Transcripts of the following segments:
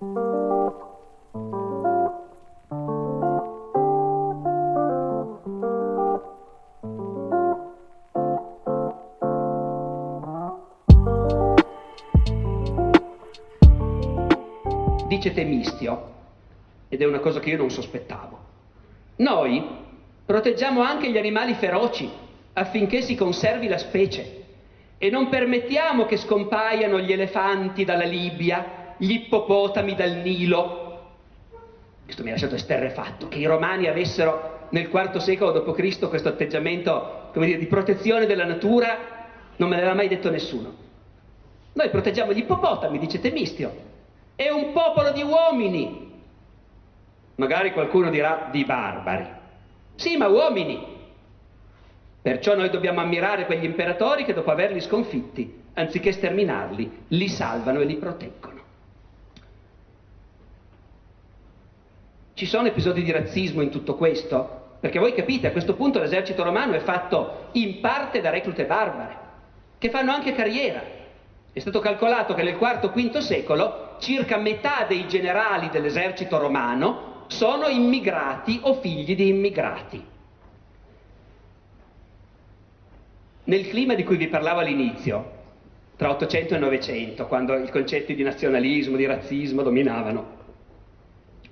Dice Temistio, ed è una cosa che io non sospettavo, noi proteggiamo anche gli animali feroci affinché si conservi la specie e non permettiamo che scompaiano gli elefanti dalla Libia, gli ippopotami dal Nilo. Questo mi ha lasciato esterrefatto, che i romani avessero nel IV secolo d.C. questo atteggiamento dire, di protezione della natura, non me l'aveva mai detto nessuno. Noi proteggiamo gli ippopotami, dice Temistio, è un popolo di uomini. Magari qualcuno dirà di barbari. Sì, ma uomini. Perciò noi dobbiamo ammirare quegli imperatori che dopo averli sconfitti, anziché sterminarli, li salvano e li proteggono. Ci sono episodi di razzismo in tutto questo? Perché voi capite, a questo punto l'esercito romano è fatto in parte da reclute barbare, che fanno anche carriera. È stato calcolato che nel IV-V secolo circa metà dei generali dell'esercito romano sono immigrati o figli di immigrati. Nel clima di cui vi parlavo all'inizio, tra 800 e 900, quando i concetti di nazionalismo, di razzismo dominavano,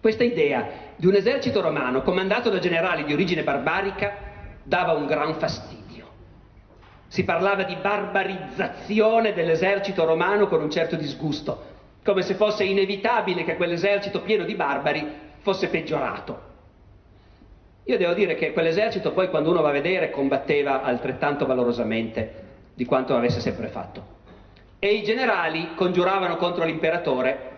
questa idea di un esercito romano comandato da generali di origine barbarica dava un gran fastidio. Si parlava di barbarizzazione dell'esercito romano con un certo disgusto, come se fosse inevitabile che quell'esercito pieno di barbari fosse peggiorato. Io devo dire che quell'esercito poi quando uno va a vedere combatteva altrettanto valorosamente di quanto avesse sempre fatto. E i generali congiuravano contro l'imperatore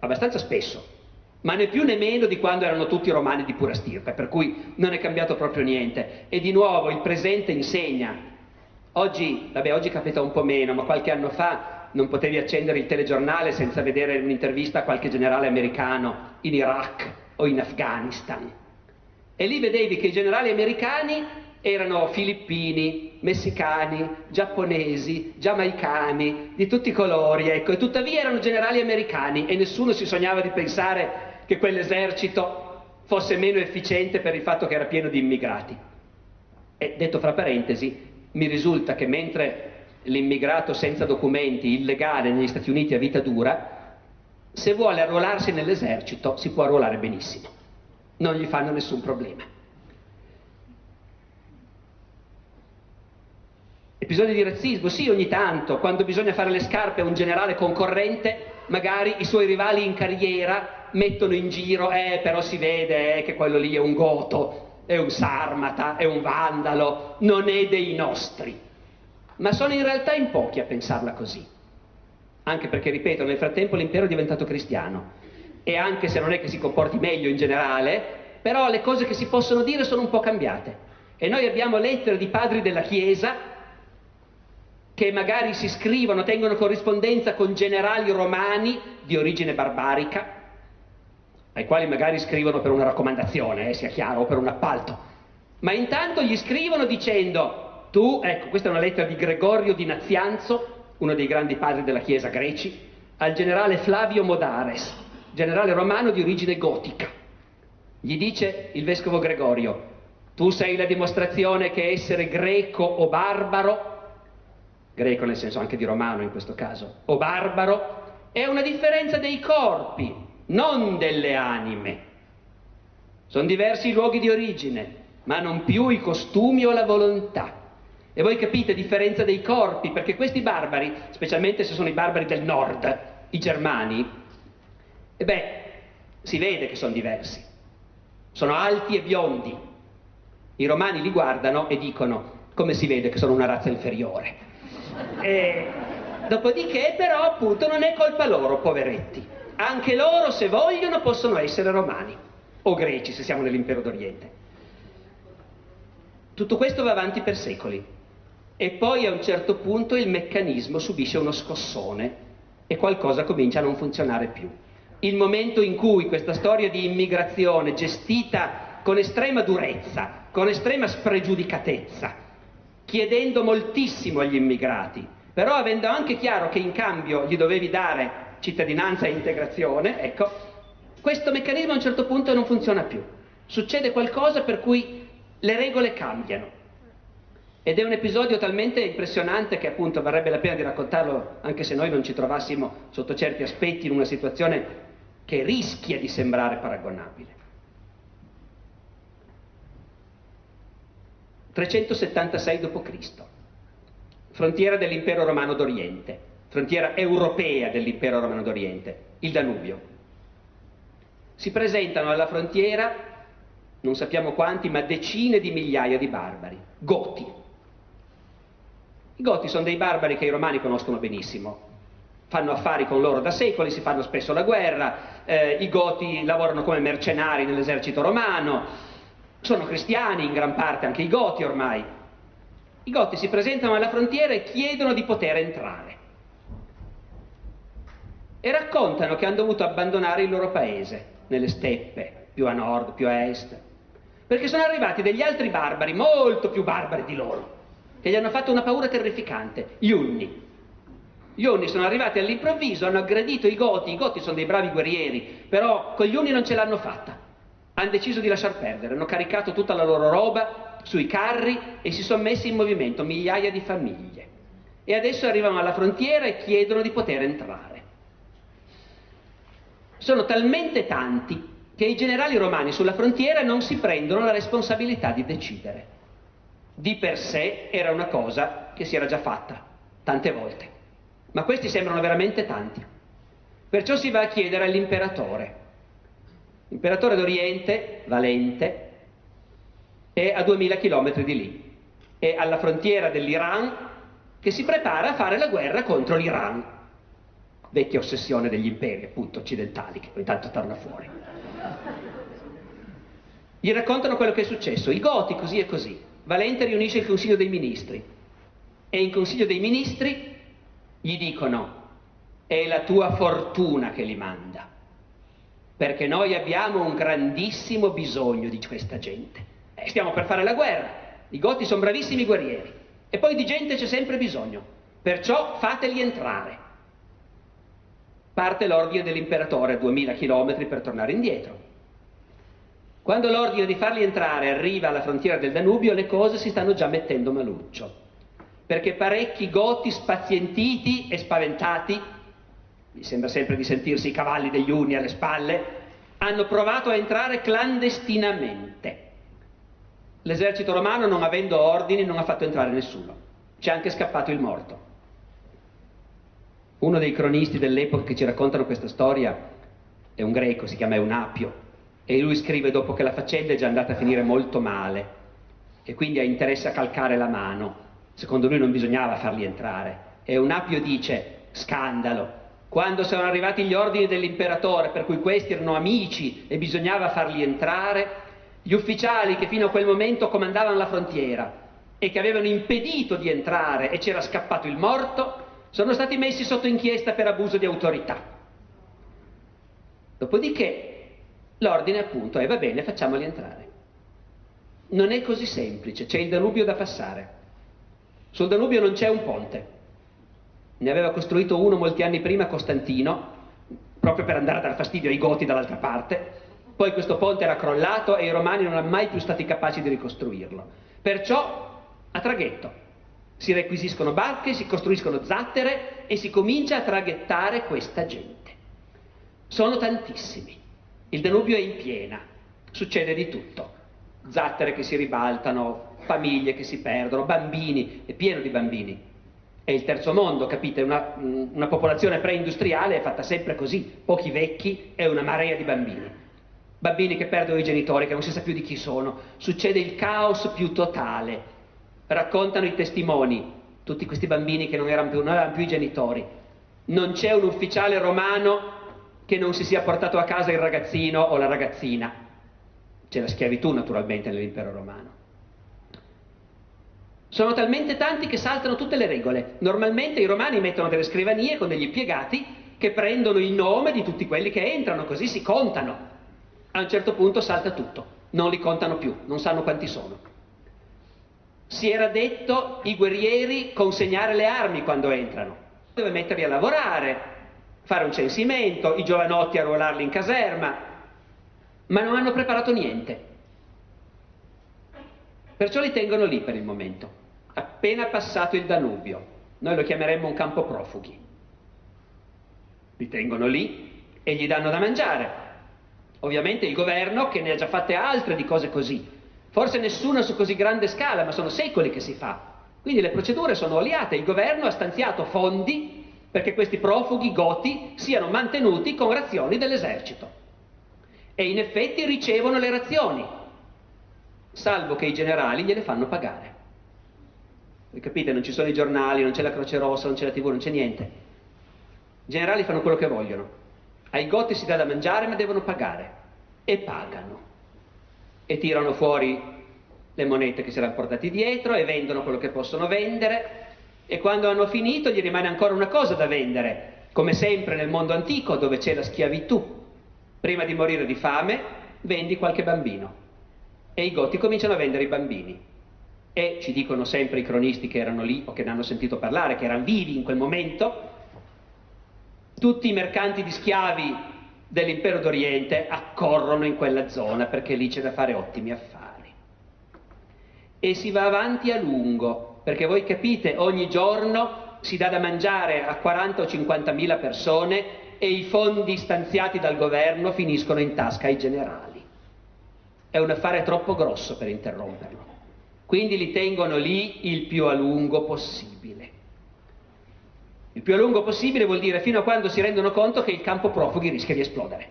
abbastanza spesso, ma né più né meno di quando erano tutti romani di pura stirpe, per cui non è cambiato proprio niente. E di nuovo il presente insegna. Oggi, vabbè, oggi capita un po' meno, ma qualche anno fa non potevi accendere il telegiornale senza vedere un'intervista a qualche generale americano in Iraq o in Afghanistan. E lì vedevi che i generali americani erano filippini, messicani, giapponesi, giamaicani, di tutti i colori, ecco, e tuttavia erano generali americani e nessuno si sognava di pensare che quell'esercito fosse meno efficiente per il fatto che era pieno di immigrati. E detto fra parentesi, mi risulta che mentre l'immigrato senza documenti, illegale negli Stati Uniti a vita dura, se vuole arruolarsi nell'esercito si può arruolare benissimo, non gli fanno nessun problema. Episodi di razzismo, sì, ogni tanto, quando bisogna fare le scarpe a un generale concorrente, magari i suoi rivali in carriera mettono in giro, eh, però si vede eh, che quello lì è un goto, è un sarmata, è un vandalo, non è dei nostri. Ma sono in realtà in pochi a pensarla così. Anche perché, ripeto, nel frattempo l'impero è diventato cristiano. E anche se non è che si comporti meglio in generale, però le cose che si possono dire sono un po' cambiate. E noi abbiamo lettere di padri della Chiesa che magari si scrivono, tengono corrispondenza con generali romani di origine barbarica, ai quali magari scrivono per una raccomandazione, eh, sia chiaro, o per un appalto. Ma intanto gli scrivono dicendo, tu, ecco, questa è una lettera di Gregorio di Nazianzo, uno dei grandi padri della Chiesa greci, al generale Flavio Modares, generale romano di origine gotica. Gli dice il vescovo Gregorio, tu sei la dimostrazione che essere greco o barbaro greco nel senso anche di romano in questo caso, o barbaro, è una differenza dei corpi, non delle anime. Sono diversi i luoghi di origine, ma non più i costumi o la volontà. E voi capite differenza dei corpi, perché questi barbari, specialmente se sono i barbari del nord, i germani, e beh, si vede che sono diversi. Sono alti e biondi. I romani li guardano e dicono, come si vede che sono una razza inferiore. E, dopodiché però appunto non è colpa loro, poveretti. Anche loro, se vogliono, possono essere romani o greci, se siamo nell'impero d'Oriente. Tutto questo va avanti per secoli e poi a un certo punto il meccanismo subisce uno scossone e qualcosa comincia a non funzionare più. Il momento in cui questa storia di immigrazione gestita con estrema durezza, con estrema spregiudicatezza, chiedendo moltissimo agli immigrati, però avendo anche chiaro che in cambio gli dovevi dare cittadinanza e integrazione, ecco, questo meccanismo a un certo punto non funziona più. Succede qualcosa per cui le regole cambiano. Ed è un episodio talmente impressionante che appunto varrebbe la pena di raccontarlo anche se noi non ci trovassimo sotto certi aspetti in una situazione che rischia di sembrare paragonabile. 376 d.C., frontiera dell'impero romano d'Oriente frontiera europea dell'impero romano d'Oriente, il Danubio. Si presentano alla frontiera, non sappiamo quanti, ma decine di migliaia di barbari, goti. I goti sono dei barbari che i romani conoscono benissimo, fanno affari con loro da secoli, si fanno spesso la guerra, eh, i goti lavorano come mercenari nell'esercito romano, sono cristiani in gran parte anche i goti ormai. I goti si presentano alla frontiera e chiedono di poter entrare e raccontano che hanno dovuto abbandonare il loro paese, nelle steppe, più a nord, più a est, perché sono arrivati degli altri barbari, molto più barbari di loro, che gli hanno fatto una paura terrificante, gli Unni. Gli Unni sono arrivati all'improvviso, hanno aggredito i Goti, i Goti sono dei bravi guerrieri, però con gli Unni non ce l'hanno fatta. Hanno deciso di lasciar perdere, hanno caricato tutta la loro roba sui carri e si sono messi in movimento migliaia di famiglie. E adesso arrivano alla frontiera e chiedono di poter entrare sono talmente tanti che i generali romani sulla frontiera non si prendono la responsabilità di decidere. Di per sé era una cosa che si era già fatta tante volte, ma questi sembrano veramente tanti. Perciò si va a chiedere all'imperatore. L'imperatore d'Oriente, Valente, è a 2000 km di lì, è alla frontiera dell'Iran che si prepara a fare la guerra contro l'Iran vecchia ossessione degli imperi, appunto, occidentali, che ogni tanto torna fuori. Gli raccontano quello che è successo. I Goti, così e così. Valente riunisce il Consiglio dei Ministri e in Consiglio dei Ministri gli dicono è la tua fortuna che li manda, perché noi abbiamo un grandissimo bisogno di questa gente. E stiamo per fare la guerra, i Goti sono bravissimi guerrieri e poi di gente c'è sempre bisogno, perciò fateli entrare parte l'ordine dell'imperatore a 2000 km per tornare indietro. Quando l'ordine di farli entrare arriva alla frontiera del Danubio, le cose si stanno già mettendo maluccio, perché parecchi goti spazientiti e spaventati, mi sembra sempre di sentirsi i cavalli degli uni alle spalle, hanno provato a entrare clandestinamente. L'esercito romano, non avendo ordini, non ha fatto entrare nessuno. C'è anche scappato il morto. Uno dei cronisti dell'epoca che ci raccontano questa storia è un greco, si chiama Eunapio, e lui scrive dopo che la faccenda è già andata a finire molto male e quindi ha interesse a calcare la mano. Secondo lui non bisognava farli entrare. E Eunapio dice, scandalo, quando sono arrivati gli ordini dell'imperatore per cui questi erano amici e bisognava farli entrare, gli ufficiali che fino a quel momento comandavano la frontiera e che avevano impedito di entrare e c'era scappato il morto, sono stati messi sotto inchiesta per abuso di autorità. Dopodiché l'ordine appunto è va bene, facciamoli entrare. Non è così semplice, c'è il Danubio da passare. Sul Danubio non c'è un ponte. Ne aveva costruito uno molti anni prima Costantino, proprio per andare a dar fastidio ai Goti dall'altra parte. Poi questo ponte era crollato e i romani non erano mai più stati capaci di ricostruirlo. Perciò a traghetto si requisiscono barche, si costruiscono zattere e si comincia a traghettare questa gente. Sono tantissimi. Il Danubio è in piena, succede di tutto. Zattere che si ribaltano, famiglie che si perdono, bambini, è pieno di bambini. È il terzo mondo, capite? Una, una popolazione preindustriale è fatta sempre così, pochi vecchi e una marea di bambini. Bambini che perdono i genitori, che non si sa più di chi sono. Succede il caos più totale raccontano i testimoni, tutti questi bambini che non erano più, non erano più i genitori. Non c'è un ufficiale romano che non si sia portato a casa il ragazzino o la ragazzina. C'è la schiavitù naturalmente nell'impero romano. Sono talmente tanti che saltano tutte le regole. Normalmente i romani mettono delle scrivanie con degli impiegati che prendono il nome di tutti quelli che entrano, così si contano. A un certo punto salta tutto, non li contano più, non sanno quanti sono. Si era detto i guerrieri consegnare le armi quando entrano, deve metterli a lavorare, fare un censimento, i giovanotti a ruolarli in caserma, ma non hanno preparato niente. Perciò li tengono lì per il momento, appena passato il Danubio. Noi lo chiameremmo un campo profughi. Li tengono lì e gli danno da mangiare. Ovviamente il governo, che ne ha già fatte altre di cose così, forse nessuna su così grande scala, ma sono secoli che si fa. Quindi le procedure sono oliate, il governo ha stanziato fondi perché questi profughi goti siano mantenuti con razioni dell'esercito. E in effetti ricevono le razioni, salvo che i generali gliele fanno pagare. Voi capite, non ci sono i giornali, non c'è la Croce Rossa, non c'è la TV, non c'è niente. I generali fanno quello che vogliono. Ai goti si dà da mangiare, ma devono pagare. E pagano. E tirano fuori le monete che si erano portati dietro e vendono quello che possono vendere e quando hanno finito gli rimane ancora una cosa da vendere, come sempre nel mondo antico dove c'è la schiavitù. Prima di morire di fame vendi qualche bambino e i goti cominciano a vendere i bambini. E ci dicono sempre i cronisti che erano lì o che ne hanno sentito parlare, che erano vivi in quel momento, tutti i mercanti di schiavi dell'impero d'Oriente accorrono in quella zona perché lì c'è da fare ottimi affari. E si va avanti a lungo perché voi capite, ogni giorno si dà da mangiare a 40 o 50 mila persone e i fondi stanziati dal governo finiscono in tasca ai generali. È un affare troppo grosso per interromperlo. Quindi li tengono lì il più a lungo possibile. Il più a lungo possibile vuol dire fino a quando si rendono conto che il campo profughi rischia di esplodere.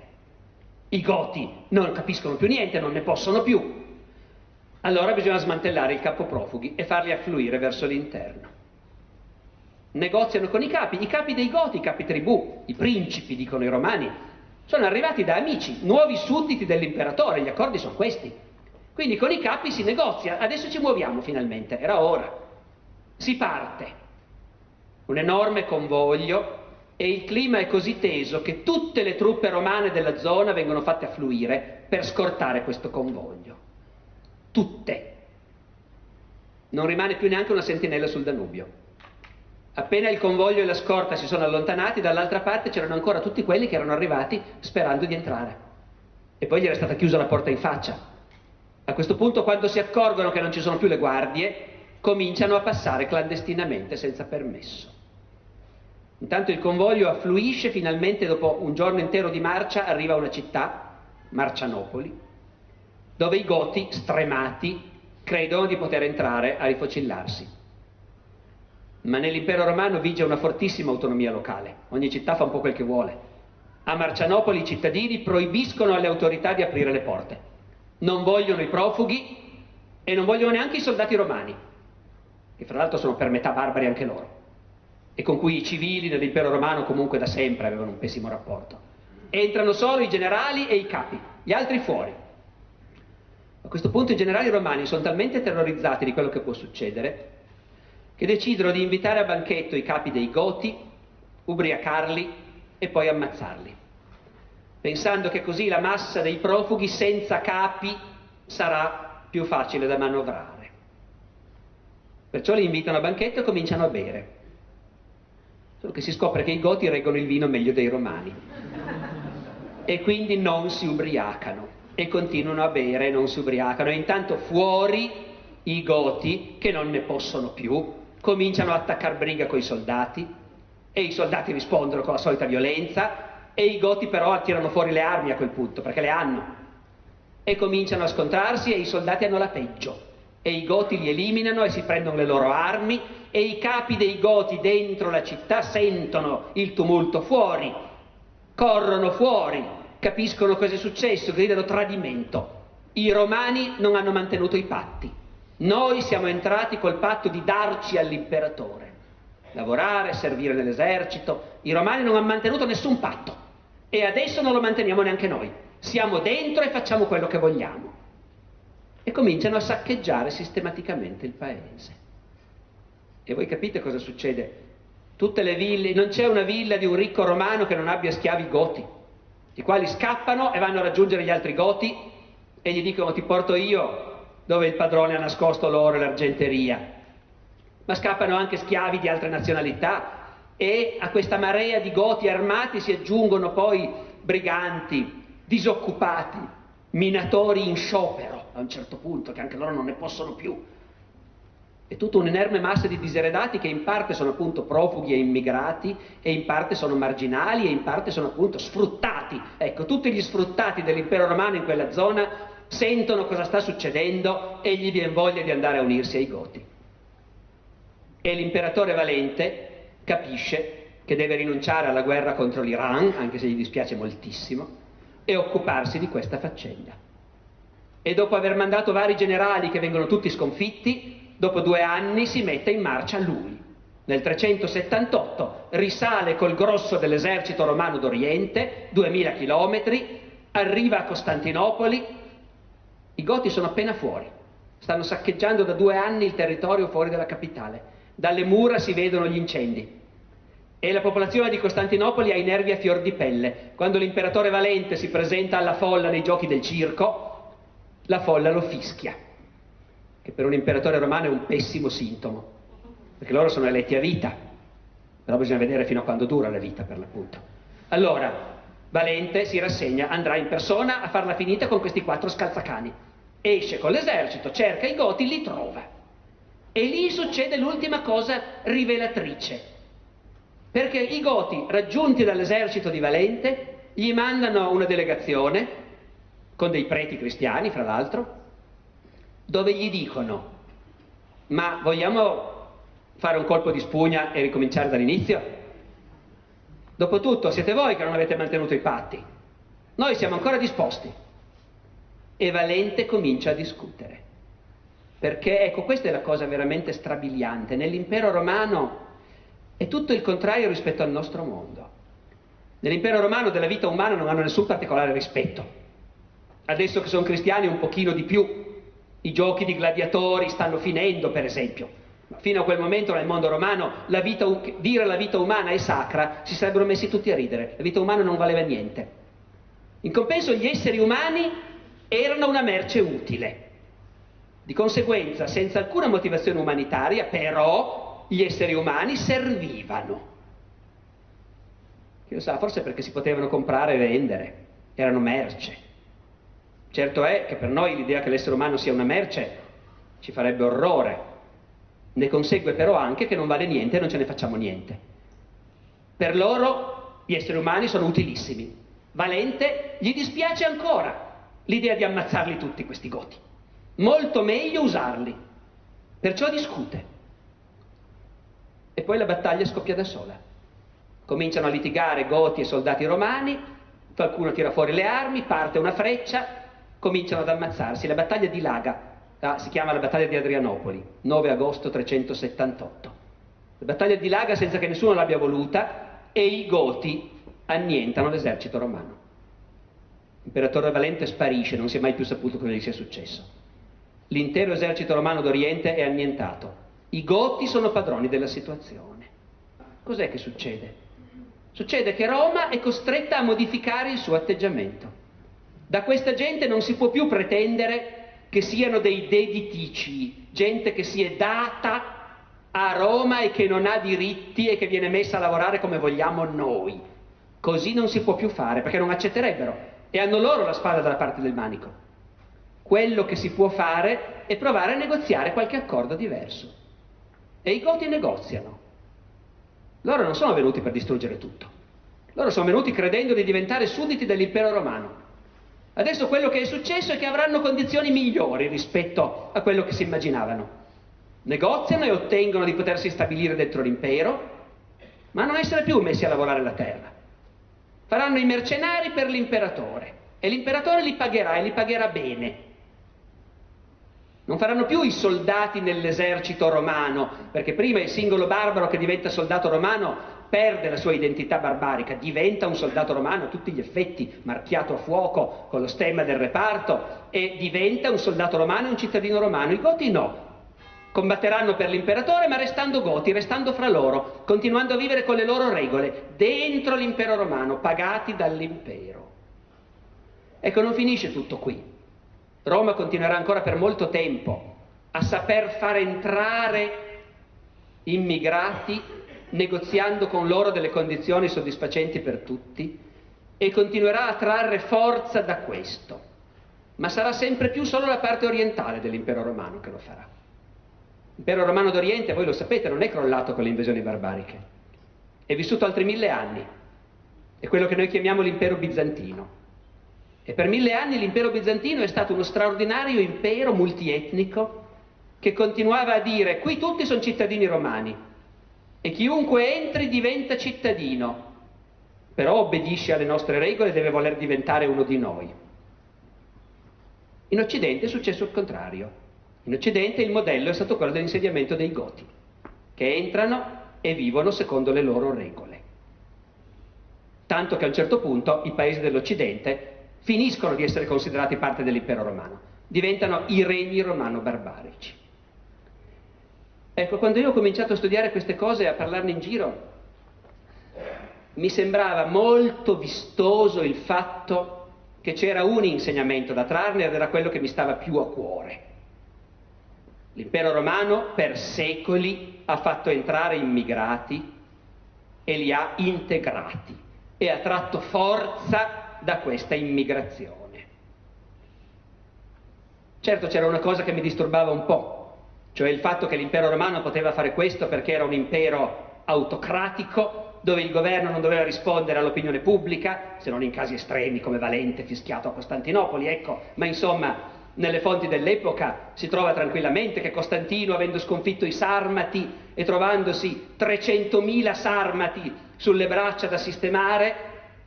I goti non capiscono più niente, non ne possono più, allora bisogna smantellare il capo profughi e farli affluire verso l'interno. Negoziano con i capi, i capi dei Goti, i capi tribù, i principi, dicono i romani, sono arrivati da amici, nuovi sudditi dell'imperatore, gli accordi sono questi. Quindi con i capi si negozia, adesso ci muoviamo finalmente, era ora. Si parte, un enorme convoglio e il clima è così teso che tutte le truppe romane della zona vengono fatte affluire per scortare questo convoglio tutte. Non rimane più neanche una sentinella sul Danubio. Appena il convoglio e la scorta si sono allontanati, dall'altra parte c'erano ancora tutti quelli che erano arrivati sperando di entrare. E poi gli era stata chiusa la porta in faccia. A questo punto, quando si accorgono che non ci sono più le guardie, cominciano a passare clandestinamente senza permesso. Intanto il convoglio affluisce, finalmente dopo un giorno intero di marcia arriva a una città, Marcianopoli, dove i goti, stremati, credono di poter entrare a rifocillarsi. Ma nell'impero romano vige una fortissima autonomia locale, ogni città fa un po' quel che vuole. A Marcianopoli i cittadini proibiscono alle autorità di aprire le porte. Non vogliono i profughi e non vogliono neanche i soldati romani, che fra l'altro sono per metà barbari anche loro, e con cui i civili dell'impero romano comunque da sempre avevano un pessimo rapporto. Entrano solo i generali e i capi, gli altri fuori. A questo punto i generali romani sono talmente terrorizzati di quello che può succedere che decidono di invitare a banchetto i capi dei Goti, ubriacarli e poi ammazzarli, pensando che così la massa dei profughi senza capi sarà più facile da manovrare. Perciò li invitano a banchetto e cominciano a bere. Che si scopre che i Goti reggono il vino meglio dei Romani e quindi non si ubriacano e continuano a bere e non si ubriacano. E intanto fuori i goti, che non ne possono più, cominciano a attaccare briga con i soldati e i soldati rispondono con la solita violenza e i goti però tirano fuori le armi a quel punto, perché le hanno. E cominciano a scontrarsi e i soldati hanno la peggio. E i goti li eliminano e si prendono le loro armi e i capi dei goti dentro la città sentono il tumulto fuori, corrono fuori capiscono cosa è successo, gridano tradimento. I romani non hanno mantenuto i patti. Noi siamo entrati col patto di darci all'imperatore, lavorare, servire nell'esercito. I romani non hanno mantenuto nessun patto. E adesso non lo manteniamo neanche noi. Siamo dentro e facciamo quello che vogliamo. E cominciano a saccheggiare sistematicamente il paese. E voi capite cosa succede? Tutte le ville, non c'è una villa di un ricco romano che non abbia schiavi goti, i quali scappano e vanno a raggiungere gli altri goti e gli dicono ti porto io dove il padrone ha nascosto l'oro e l'argenteria. Ma scappano anche schiavi di altre nazionalità e a questa marea di goti armati si aggiungono poi briganti, disoccupati, minatori in sciopero a un certo punto, che anche loro non ne possono più. È tutta un'enorme massa di diseredati che in parte sono appunto profughi e immigrati e in parte sono marginali e in parte sono appunto sfruttati. Ecco, tutti gli sfruttati dell'impero romano in quella zona sentono cosa sta succedendo e gli viene voglia di andare a unirsi ai Goti. E l'imperatore Valente capisce che deve rinunciare alla guerra contro l'Iran, anche se gli dispiace moltissimo, e occuparsi di questa faccenda. E dopo aver mandato vari generali che vengono tutti sconfitti, dopo due anni si mette in marcia lui. Nel 378 risale col grosso dell'esercito romano d'Oriente, 2000 chilometri, arriva a Costantinopoli, i Goti sono appena fuori, stanno saccheggiando da due anni il territorio fuori dalla capitale, dalle mura si vedono gli incendi e la popolazione di Costantinopoli ha i nervi a fior di pelle. Quando l'imperatore Valente si presenta alla folla nei giochi del circo, la folla lo fischia, che per un imperatore romano è un pessimo sintomo, perché loro sono eletti a vita, però bisogna vedere fino a quando dura la vita per l'appunto. Allora, Valente si rassegna, andrà in persona a farla finita con questi quattro scalzacani esce con l'esercito, cerca i Goti, li trova. E lì succede l'ultima cosa rivelatrice. Perché i Goti, raggiunti dall'esercito di Valente, gli mandano una delegazione, con dei preti cristiani, fra l'altro, dove gli dicono, ma vogliamo fare un colpo di spugna e ricominciare dall'inizio? Dopotutto siete voi che non avete mantenuto i patti. Noi siamo ancora disposti e Valente comincia a discutere. Perché, ecco, questa è la cosa veramente strabiliante. Nell'impero romano è tutto il contrario rispetto al nostro mondo. Nell'impero romano della vita umana non hanno nessun particolare rispetto. Adesso che sono cristiani un pochino di più. I giochi di gladiatori stanno finendo, per esempio. Ma fino a quel momento nel mondo romano la vita, dire la vita umana è sacra, si sarebbero messi tutti a ridere. La vita umana non valeva niente. In compenso gli esseri umani erano una merce utile. Di conseguenza, senza alcuna motivazione umanitaria, però gli esseri umani servivano. Chi lo sa, forse perché si potevano comprare e vendere, erano merce. Certo è che per noi l'idea che l'essere umano sia una merce ci farebbe orrore. Ne consegue però anche che non vale niente e non ce ne facciamo niente. Per loro gli esseri umani sono utilissimi. Valente gli dispiace ancora l'idea di ammazzarli tutti questi goti. Molto meglio usarli. Perciò discute. E poi la battaglia scoppia da sola. Cominciano a litigare goti e soldati romani, qualcuno tira fuori le armi, parte una freccia, cominciano ad ammazzarsi. La battaglia di Laga, ah, si chiama la battaglia di Adrianopoli, 9 agosto 378. La battaglia di Laga senza che nessuno l'abbia voluta e i goti annientano l'esercito romano. L'imperatore Valente sparisce, non si è mai più saputo cosa gli sia successo. L'intero esercito romano d'Oriente è annientato. I Goti sono padroni della situazione. Cos'è che succede? Succede che Roma è costretta a modificare il suo atteggiamento. Da questa gente non si può più pretendere che siano dei deditici, gente che si è data a Roma e che non ha diritti e che viene messa a lavorare come vogliamo noi. Così non si può più fare perché non accetterebbero e hanno loro la spada dalla parte del manico. Quello che si può fare è provare a negoziare qualche accordo diverso. E i Goti negoziano. Loro non sono venuti per distruggere tutto. Loro sono venuti credendo di diventare sudditi dell'impero romano. Adesso quello che è successo è che avranno condizioni migliori rispetto a quello che si immaginavano. Negoziano e ottengono di potersi stabilire dentro l'impero, ma non essere più messi a lavorare la terra. Faranno i mercenari per l'imperatore e l'imperatore li pagherà e li pagherà bene. Non faranno più i soldati nell'esercito romano, perché prima il singolo barbaro che diventa soldato romano perde la sua identità barbarica, diventa un soldato romano a tutti gli effetti, marchiato a fuoco con lo stemma del reparto e diventa un soldato romano e un cittadino romano. I Goti no. Combatteranno per l'imperatore ma restando Goti, restando fra loro, continuando a vivere con le loro regole, dentro l'impero romano, pagati dall'impero. Ecco, non finisce tutto qui. Roma continuerà ancora per molto tempo a saper far entrare immigrati negoziando con loro delle condizioni soddisfacenti per tutti e continuerà a trarre forza da questo, ma sarà sempre più solo la parte orientale dell'impero romano che lo farà. L'impero romano d'Oriente, voi lo sapete, non è crollato con le invasioni barbariche, è vissuto altri mille anni, è quello che noi chiamiamo l'impero bizantino. E per mille anni l'impero bizantino è stato uno straordinario impero multietnico che continuava a dire qui tutti sono cittadini romani e chiunque entri diventa cittadino, però obbedisce alle nostre regole e deve voler diventare uno di noi. In Occidente è successo il contrario. In Occidente il modello è stato quello dell'insediamento dei Goti, che entrano e vivono secondo le loro regole. Tanto che a un certo punto i paesi dell'Occidente finiscono di essere considerati parte dell'impero romano, diventano i regni romano-barbarici. Ecco, quando io ho cominciato a studiare queste cose e a parlarne in giro, mi sembrava molto vistoso il fatto che c'era un insegnamento da trarne ed era quello che mi stava più a cuore. L'impero romano per secoli ha fatto entrare immigrati e li ha integrati e ha tratto forza da questa immigrazione. Certo c'era una cosa che mi disturbava un po', cioè il fatto che l'impero romano poteva fare questo perché era un impero autocratico dove il governo non doveva rispondere all'opinione pubblica, se non in casi estremi come Valente fischiato a Costantinopoli, ecco, ma insomma nelle fonti dell'epoca si trova tranquillamente che Costantino, avendo sconfitto i Sarmati e trovandosi 300.000 Sarmati sulle braccia da sistemare,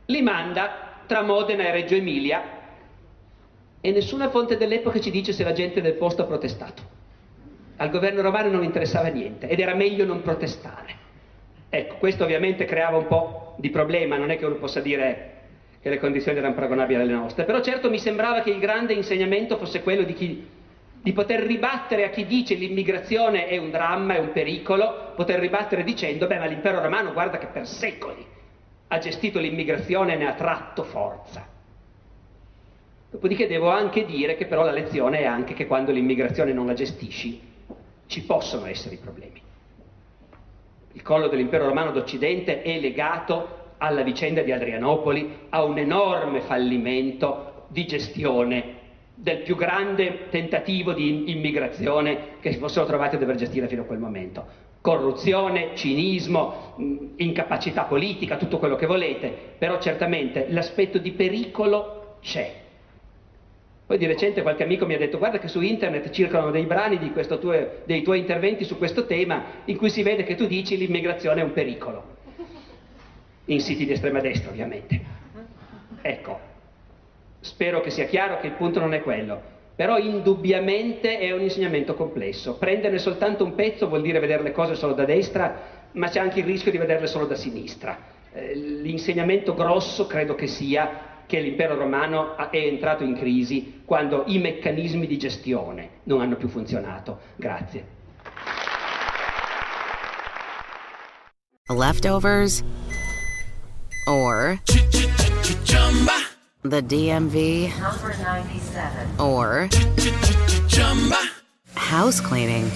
li manda tra Modena e Reggio Emilia e nessuna fonte dell'epoca ci dice se la gente del posto ha protestato. Al governo romano non interessava niente ed era meglio non protestare. Ecco, questo ovviamente creava un po' di problema, non è che uno possa dire che le condizioni erano paragonabili alle nostre, però certo mi sembrava che il grande insegnamento fosse quello di, chi, di poter ribattere a chi dice l'immigrazione è un dramma, è un pericolo, poter ribattere dicendo, beh ma l'impero romano guarda che per secoli ha gestito l'immigrazione e ne ha tratto forza. Dopodiché devo anche dire che però la lezione è anche che quando l'immigrazione non la gestisci, ci possono essere i problemi. Il collo dell'impero romano d'Occidente è legato alla vicenda di Adrianopoli, a un enorme fallimento di gestione del più grande tentativo di immigrazione che si fossero trovati a dover gestire fino a quel momento. Corruzione, cinismo, incapacità politica, tutto quello che volete, però certamente l'aspetto di pericolo c'è. Poi di recente qualche amico mi ha detto guarda che su internet circolano dei brani tuo, dei tuoi interventi su questo tema in cui si vede che tu dici l'immigrazione è un pericolo. In siti di estrema destra ovviamente. Ecco, spero che sia chiaro che il punto non è quello. Però indubbiamente è un insegnamento complesso. Prenderne soltanto un pezzo vuol dire vedere le cose solo da destra, ma c'è anche il rischio di vederle solo da sinistra. Eh, l'insegnamento grosso credo che sia che l'impero romano è entrato in crisi quando i meccanismi di gestione non hanno più funzionato. Grazie. Leftovers or the DMV or house cleaning.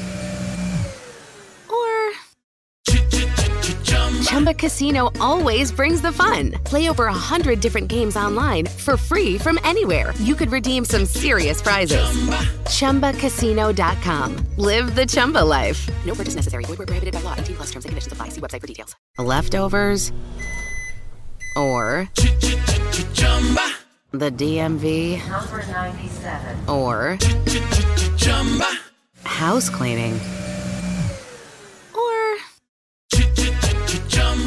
Chumba Casino always brings the fun. Play over a hundred different games online for free from anywhere. You could redeem some serious prizes. Chumba. ChumbaCasino.com. Live the Chumba life. No purchase necessary. Void where prohibited by law. T plus terms and conditions apply. See website for details. Leftovers or the DMV number ninety-seven, or house cleaning.